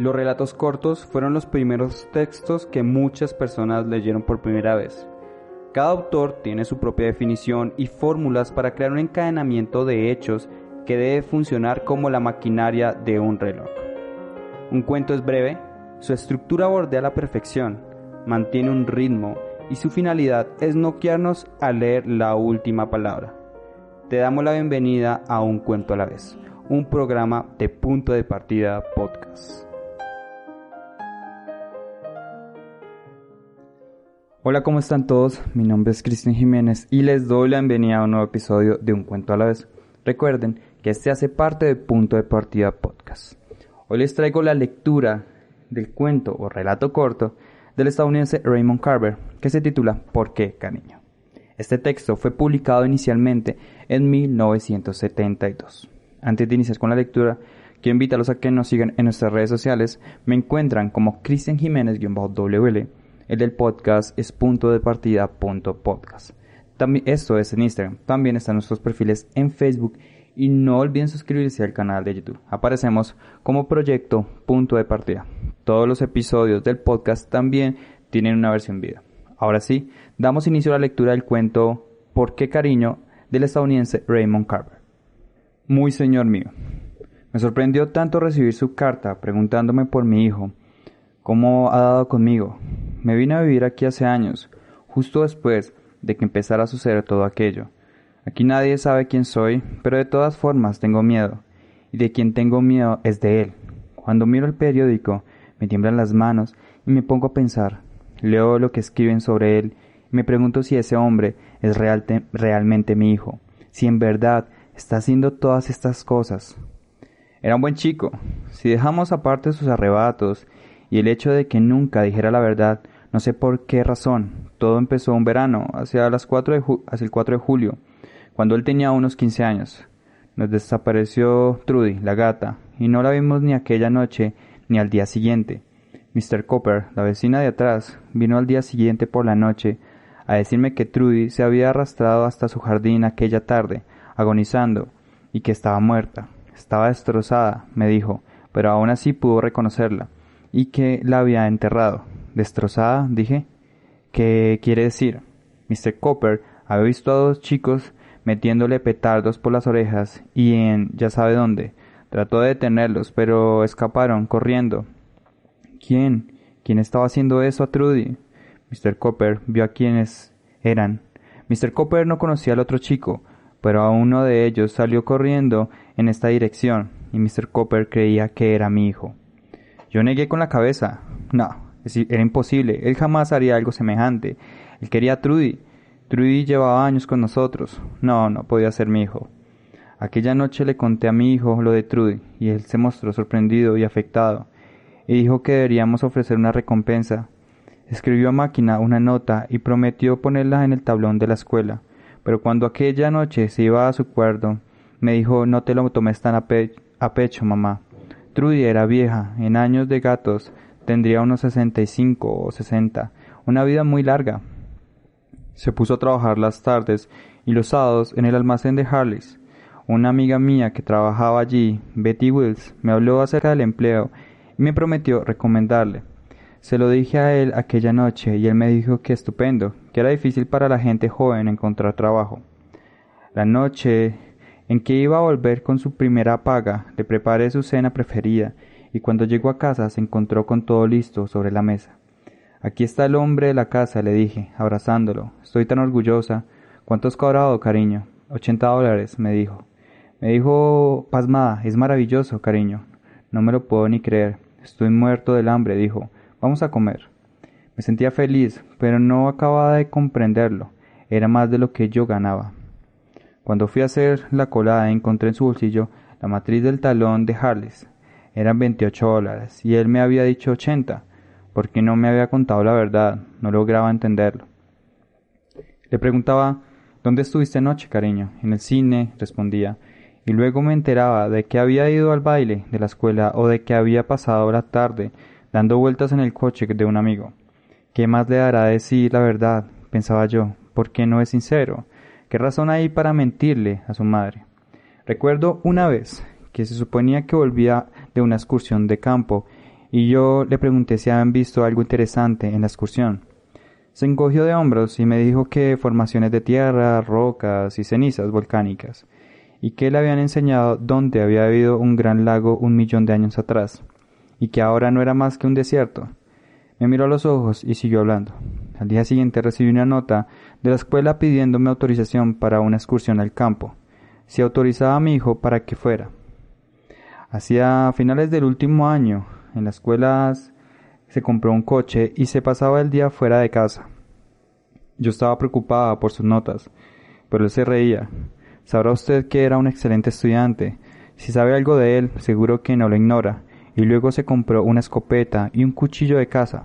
Los relatos cortos fueron los primeros textos que muchas personas leyeron por primera vez. Cada autor tiene su propia definición y fórmulas para crear un encadenamiento de hechos que debe funcionar como la maquinaria de un reloj. Un cuento es breve, su estructura bordea la perfección, mantiene un ritmo y su finalidad es noquearnos al leer la última palabra. Te damos la bienvenida a Un Cuento a la vez, un programa de punto de partida podcast. Hola, ¿cómo están todos? Mi nombre es Cristian Jiménez y les doy la bienvenida a un nuevo episodio de Un Cuento a la vez. Recuerden que este hace parte de Punto de Partida Podcast. Hoy les traigo la lectura del cuento o relato corto del estadounidense Raymond Carver, que se titula ¿Por qué, cariño? Este texto fue publicado inicialmente en 1972. Antes de iniciar con la lectura, quiero invitarlos a que nos sigan en nuestras redes sociales. Me encuentran como Cristian Jiménez-WL el del podcast es punto de partida podcast. También, esto es en Instagram. También están nuestros perfiles en Facebook y no olviden suscribirse al canal de YouTube. Aparecemos como proyecto punto de partida. Todos los episodios del podcast también tienen una versión vida. Ahora sí, damos inicio a la lectura del cuento ¿Por qué cariño? del estadounidense Raymond Carver. Muy señor mío. Me sorprendió tanto recibir su carta preguntándome por mi hijo, cómo ha dado conmigo, me vine a vivir aquí hace años, justo después de que empezara a suceder todo aquello. Aquí nadie sabe quién soy, pero de todas formas tengo miedo, y de quien tengo miedo es de él. Cuando miro el periódico, me tiemblan las manos y me pongo a pensar. Leo lo que escriben sobre él y me pregunto si ese hombre es realmente mi hijo, si en verdad está haciendo todas estas cosas. Era un buen chico. Si dejamos aparte sus arrebatos y el hecho de que nunca dijera la verdad, no sé por qué razón. Todo empezó un verano, hacia, las 4 de hacia el 4 de julio, cuando él tenía unos 15 años. Nos desapareció Trudy, la gata, y no la vimos ni aquella noche ni al día siguiente. Mr. Copper, la vecina de atrás, vino al día siguiente por la noche a decirme que Trudy se había arrastrado hasta su jardín aquella tarde, agonizando, y que estaba muerta. Estaba destrozada, me dijo, pero aún así pudo reconocerla y que la había enterrado. Destrozada, dije. ¿Qué quiere decir? Mr. Copper había visto a dos chicos metiéndole petardos por las orejas y en ya sabe dónde. Trató de detenerlos, pero escaparon corriendo. ¿Quién? ¿Quién estaba haciendo eso a Trudy? Mr. Copper vio a quienes eran. Mr. Copper no conocía al otro chico, pero a uno de ellos salió corriendo en esta dirección, y Mr. Copper creía que era mi hijo. Yo negué con la cabeza. No, era imposible. Él jamás haría algo semejante. Él quería a Trudy. Trudy llevaba años con nosotros. No, no podía ser mi hijo. Aquella noche le conté a mi hijo lo de Trudy, y él se mostró sorprendido y afectado, y dijo que deberíamos ofrecer una recompensa. Escribió a máquina una nota y prometió ponerla en el tablón de la escuela, pero cuando aquella noche se iba a su cuarto, me dijo no te lo tomes tan a, a pecho, mamá. Trudy era vieja, en años de gatos tendría unos sesenta y cinco o sesenta, una vida muy larga. Se puso a trabajar las tardes y los sábados en el almacén de Harleys. Una amiga mía que trabajaba allí, Betty Wills, me habló acerca del empleo y me prometió recomendarle. Se lo dije a él aquella noche y él me dijo que estupendo, que era difícil para la gente joven encontrar trabajo. La noche en que iba a volver con su primera paga, le preparé su cena preferida, y cuando llegó a casa se encontró con todo listo sobre la mesa. Aquí está el hombre de la casa, le dije, abrazándolo. Estoy tan orgullosa. ¿Cuánto has cobrado, cariño? Ochenta dólares, me dijo. Me dijo, pasmada, es maravilloso, cariño. No me lo puedo ni creer. Estoy muerto del hambre, dijo. Vamos a comer. Me sentía feliz, pero no acababa de comprenderlo. Era más de lo que yo ganaba. Cuando fui a hacer la colada encontré en su bolsillo la matriz del talón de Harles. eran 28 dólares y él me había dicho 80, porque no me había contado la verdad, no lograba entenderlo. Le preguntaba, ¿dónde estuviste anoche, cariño? En el cine, respondía, y luego me enteraba de que había ido al baile de la escuela o de que había pasado la tarde dando vueltas en el coche de un amigo. ¿Qué más le dará decir la verdad? pensaba yo, ¿por qué no es sincero? ¿Qué razón hay para mentirle a su madre? Recuerdo una vez que se suponía que volvía de una excursión de campo y yo le pregunté si habían visto algo interesante en la excursión. Se encogió de hombros y me dijo que formaciones de tierra, rocas y cenizas volcánicas, y que le habían enseñado dónde había habido un gran lago un millón de años atrás, y que ahora no era más que un desierto. Me miró a los ojos y siguió hablando. Al día siguiente recibí una nota de la escuela pidiéndome autorización para una excursión al campo, si autorizaba a mi hijo para que fuera. Hacia finales del último año, en la escuela se compró un coche y se pasaba el día fuera de casa. Yo estaba preocupada por sus notas, pero él se reía. Sabrá usted que era un excelente estudiante. Si sabe algo de él, seguro que no lo ignora. Y luego se compró una escopeta y un cuchillo de caza.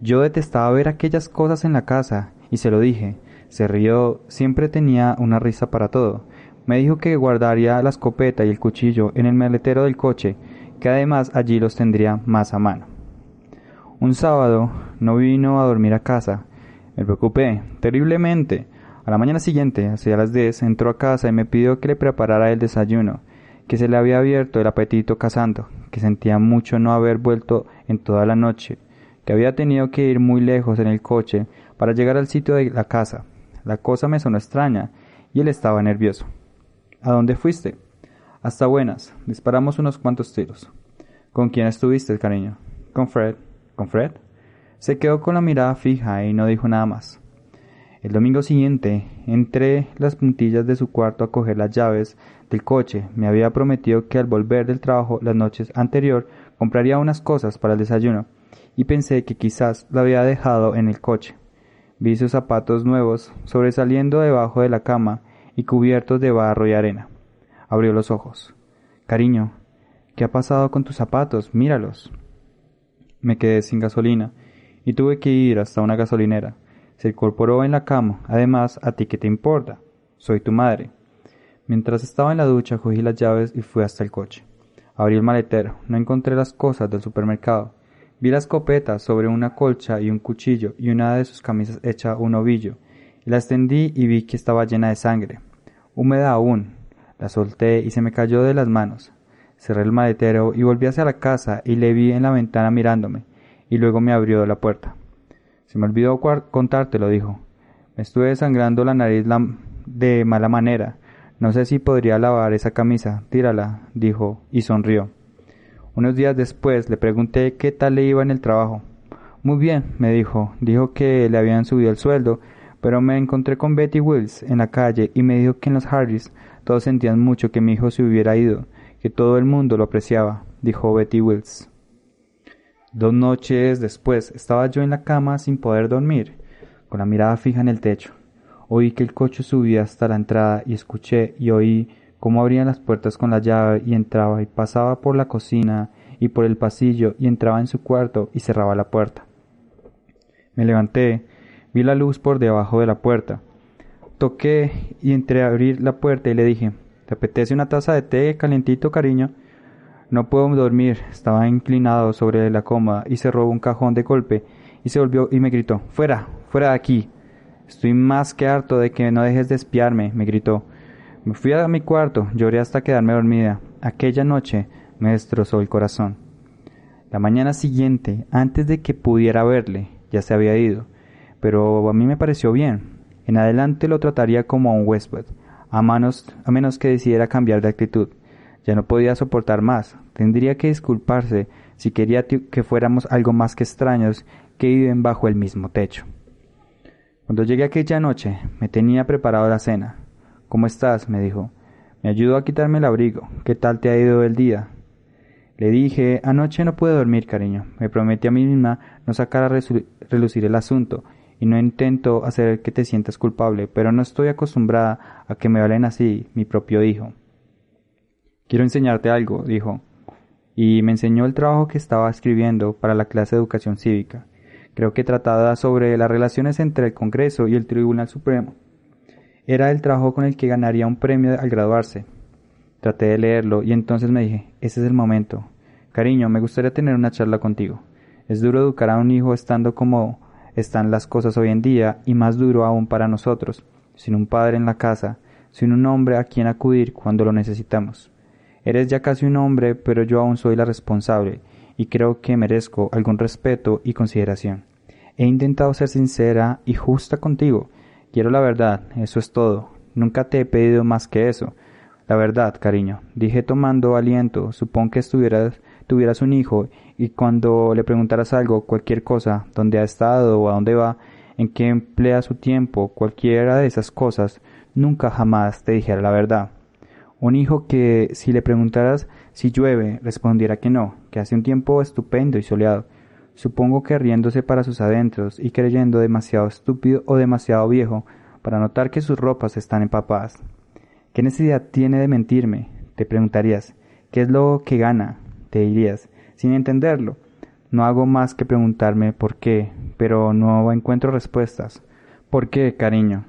Yo detestaba ver aquellas cosas en la casa, y se lo dije. Se rió, siempre tenía una risa para todo. Me dijo que guardaría la escopeta y el cuchillo en el maletero del coche, que además allí los tendría más a mano. Un sábado no vino a dormir a casa. Me preocupé terriblemente. A la mañana siguiente, hacia las diez, entró a casa y me pidió que le preparara el desayuno, que se le había abierto el apetito cazando, que sentía mucho no haber vuelto en toda la noche, que había tenido que ir muy lejos en el coche para llegar al sitio de la casa. La cosa me sonó extraña y él estaba nervioso. ¿A dónde fuiste? Hasta buenas. Disparamos unos cuantos tiros. ¿Con quién estuviste, cariño? Con Fred. ¿Con Fred? Se quedó con la mirada fija y no dijo nada más. El domingo siguiente, entré las puntillas de su cuarto a coger las llaves del coche. Me había prometido que al volver del trabajo las noches anterior compraría unas cosas para el desayuno y pensé que quizás lo había dejado en el coche. Vi sus zapatos nuevos sobresaliendo debajo de la cama y cubiertos de barro y arena. Abrió los ojos. Cariño, ¿qué ha pasado con tus zapatos? Míralos. Me quedé sin gasolina y tuve que ir hasta una gasolinera. Se incorporó en la cama. Además, ¿a ti qué te importa? Soy tu madre. Mientras estaba en la ducha cogí las llaves y fui hasta el coche. Abrí el maletero. No encontré las cosas del supermercado. Vi la escopeta sobre una colcha y un cuchillo y una de sus camisas hecha un ovillo. La extendí y vi que estaba llena de sangre, húmeda aún. La solté y se me cayó de las manos. Cerré el maletero y volví hacia la casa y le vi en la ventana mirándome, y luego me abrió la puerta. Se me olvidó contártelo, dijo. Me estuve desangrando la nariz de mala manera. No sé si podría lavar esa camisa. Tírala, dijo, y sonrió. Unos días después le pregunté qué tal le iba en el trabajo. Muy bien, me dijo. Dijo que le habían subido el sueldo, pero me encontré con Betty Wills en la calle y me dijo que en los Harris todos sentían mucho que mi hijo se hubiera ido, que todo el mundo lo apreciaba, dijo Betty Wills. Dos noches después estaba yo en la cama sin poder dormir, con la mirada fija en el techo. Oí que el coche subía hasta la entrada y escuché y oí cómo abrían las puertas con la llave y entraba y pasaba por la cocina y por el pasillo y entraba en su cuarto y cerraba la puerta. Me levanté, vi la luz por debajo de la puerta. Toqué y entré a abrir la puerta y le dije, ¿te apetece una taza de té calientito, cariño? No puedo dormir, estaba inclinado sobre la cama y cerró un cajón de golpe y se volvió y me gritó, fuera, fuera de aquí. Estoy más que harto de que no dejes de espiarme, me gritó. Me fui a mi cuarto, lloré hasta quedarme dormida. Aquella noche me destrozó el corazón. La mañana siguiente, antes de que pudiera verle, ya se había ido, pero a mí me pareció bien. En adelante lo trataría como a un Westwood, a, a menos que decidiera cambiar de actitud. Ya no podía soportar más. Tendría que disculparse si quería que fuéramos algo más que extraños que viven bajo el mismo techo. Cuando llegué aquella noche, me tenía preparado la cena. ¿Cómo estás? me dijo. Me ayudó a quitarme el abrigo. ¿Qué tal te ha ido el día? Le dije, anoche no pude dormir, cariño. Me prometí a mí misma no sacar a relucir el asunto, y no intento hacer que te sientas culpable, pero no estoy acostumbrada a que me hablen así, mi propio hijo. Quiero enseñarte algo, dijo. y me enseñó el trabajo que estaba escribiendo para la clase de educación cívica. Creo que trataba sobre las relaciones entre el Congreso y el Tribunal Supremo. Era el trabajo con el que ganaría un premio al graduarse. Traté de leerlo y entonces me dije, ese es el momento. Cariño, me gustaría tener una charla contigo. Es duro educar a un hijo estando como están las cosas hoy en día y más duro aún para nosotros, sin un padre en la casa, sin un hombre a quien acudir cuando lo necesitamos. Eres ya casi un hombre, pero yo aún soy la responsable, y creo que merezco algún respeto y consideración. He intentado ser sincera y justa contigo. Quiero la verdad, eso es todo. Nunca te he pedido más que eso. La verdad, cariño, dije tomando aliento, supón que estuvieras, tuvieras un hijo y cuando le preguntaras algo, cualquier cosa, dónde ha estado o a dónde va, en qué emplea su tiempo, cualquiera de esas cosas, nunca jamás te dijera la verdad. Un hijo que, si le preguntaras si llueve, respondiera que no, que hace un tiempo estupendo y soleado. Supongo que riéndose para sus adentros y creyendo demasiado estúpido o demasiado viejo para notar que sus ropas están empapadas. ¿Qué necesidad tiene de mentirme? Te preguntarías. ¿Qué es lo que gana? Te dirías, sin entenderlo. No hago más que preguntarme por qué, pero no encuentro respuestas. ¿Por qué, cariño?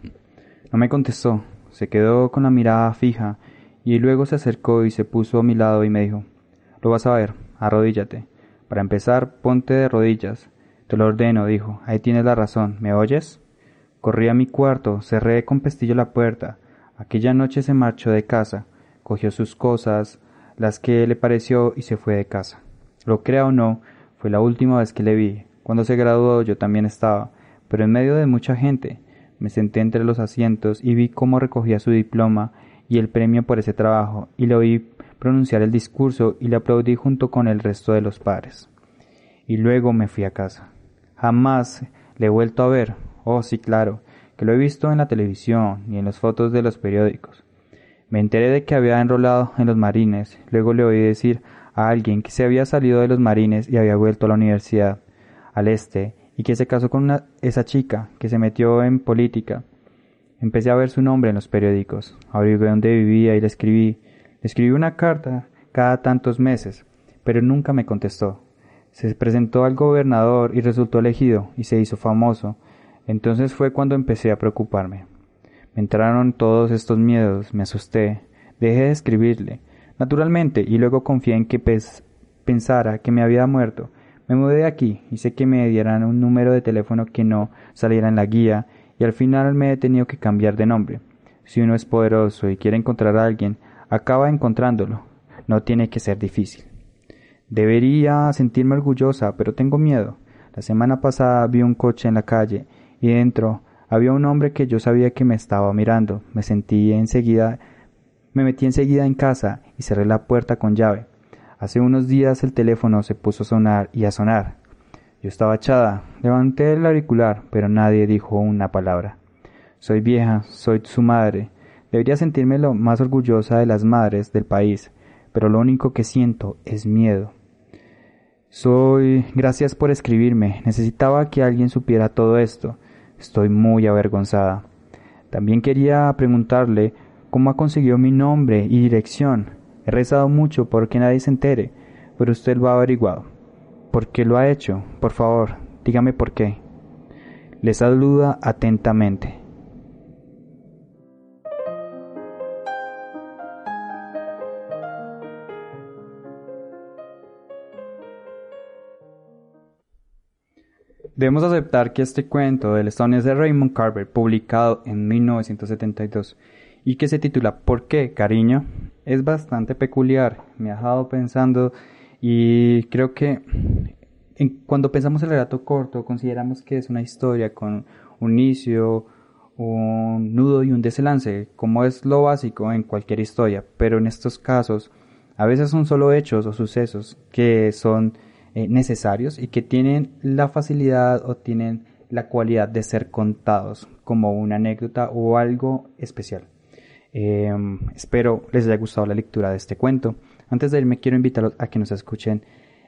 No me contestó. Se quedó con la mirada fija y luego se acercó y se puso a mi lado y me dijo, Lo vas a ver, arrodíllate. Para empezar, ponte de rodillas. Te lo ordeno, dijo. Ahí tienes la razón. ¿Me oyes? Corrí a mi cuarto, cerré con pestillo la puerta. Aquella noche se marchó de casa, cogió sus cosas, las que le pareció y se fue de casa. Lo crea o no, fue la última vez que le vi. Cuando se graduó yo también estaba, pero en medio de mucha gente. Me senté entre los asientos y vi cómo recogía su diploma y el premio por ese trabajo, y le oí pronunciar el discurso y le aplaudí junto con el resto de los padres. Y luego me fui a casa. Jamás le he vuelto a ver. Oh, sí, claro, que lo he visto en la televisión y en las fotos de los periódicos. Me enteré de que había enrolado en los marines, luego le oí decir a alguien que se había salido de los marines y había vuelto a la universidad, al este, y que se casó con esa chica, que se metió en política, Empecé a ver su nombre en los periódicos, averigué dónde vivía y le escribí. Escribí una carta cada tantos meses, pero nunca me contestó. Se presentó al gobernador y resultó elegido y se hizo famoso. Entonces fue cuando empecé a preocuparme. Me entraron todos estos miedos, me asusté, dejé de escribirle, naturalmente, y luego confié en que pensara que me había muerto. Me mudé de aquí, sé que me dieran un número de teléfono que no saliera en la guía y al final me he tenido que cambiar de nombre. Si uno es poderoso y quiere encontrar a alguien, acaba encontrándolo. No tiene que ser difícil. Debería sentirme orgullosa, pero tengo miedo. La semana pasada vi un coche en la calle y dentro había un hombre que yo sabía que me estaba mirando. Me sentí enseguida, me metí enseguida en casa y cerré la puerta con llave. Hace unos días el teléfono se puso a sonar y a sonar. Yo estaba echada, levanté el auricular, pero nadie dijo una palabra. Soy vieja, soy su madre. Debería sentirme lo más orgullosa de las madres del país, pero lo único que siento es miedo. Soy. Gracias por escribirme. Necesitaba que alguien supiera todo esto. Estoy muy avergonzada. También quería preguntarle cómo ha conseguido mi nombre y dirección. He rezado mucho porque nadie se entere, pero usted lo ha averiguado. ¿Por qué lo ha hecho? Por favor, dígame por qué. Le saluda atentamente. Debemos aceptar que este cuento del estadounidense Raymond Carver, publicado en 1972 y que se titula ¿Por qué, cariño?, es bastante peculiar. Me ha dejado pensando y creo que cuando pensamos el relato corto, consideramos que es una historia con un inicio, un nudo y un desenlace, como es lo básico en cualquier historia, pero en estos casos a veces son solo hechos o sucesos que son eh, necesarios y que tienen la facilidad o tienen la cualidad de ser contados como una anécdota o algo especial. Em, espero les haya gustado la lectura de este cuento. Antes de irme quiero invitarlos a que nos escuchen,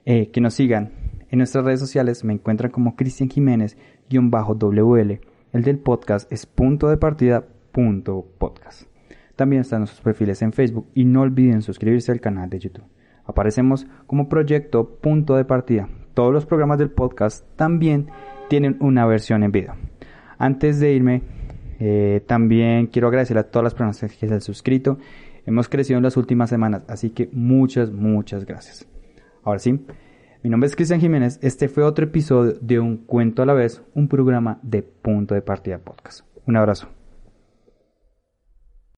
eh, que nos sigan. En nuestras redes sociales me encuentran como Cristian Jiménez-WL. El del podcast es punto de partida podcast. También están nuestros perfiles en Facebook y no olviden suscribirse al canal de YouTube. Aparecemos como proyecto punto de partida. Todos los programas del podcast también tienen una versión en video. Antes de irme, eh, también quiero agradecer a todas las personas que se han suscrito. Hemos crecido en las últimas semanas, así que muchas, muchas gracias. Ahora sí, mi nombre es Cristian Jiménez. Este fue otro episodio de Un Cuento a la vez, un programa de Punto de Partida Podcast. Un abrazo.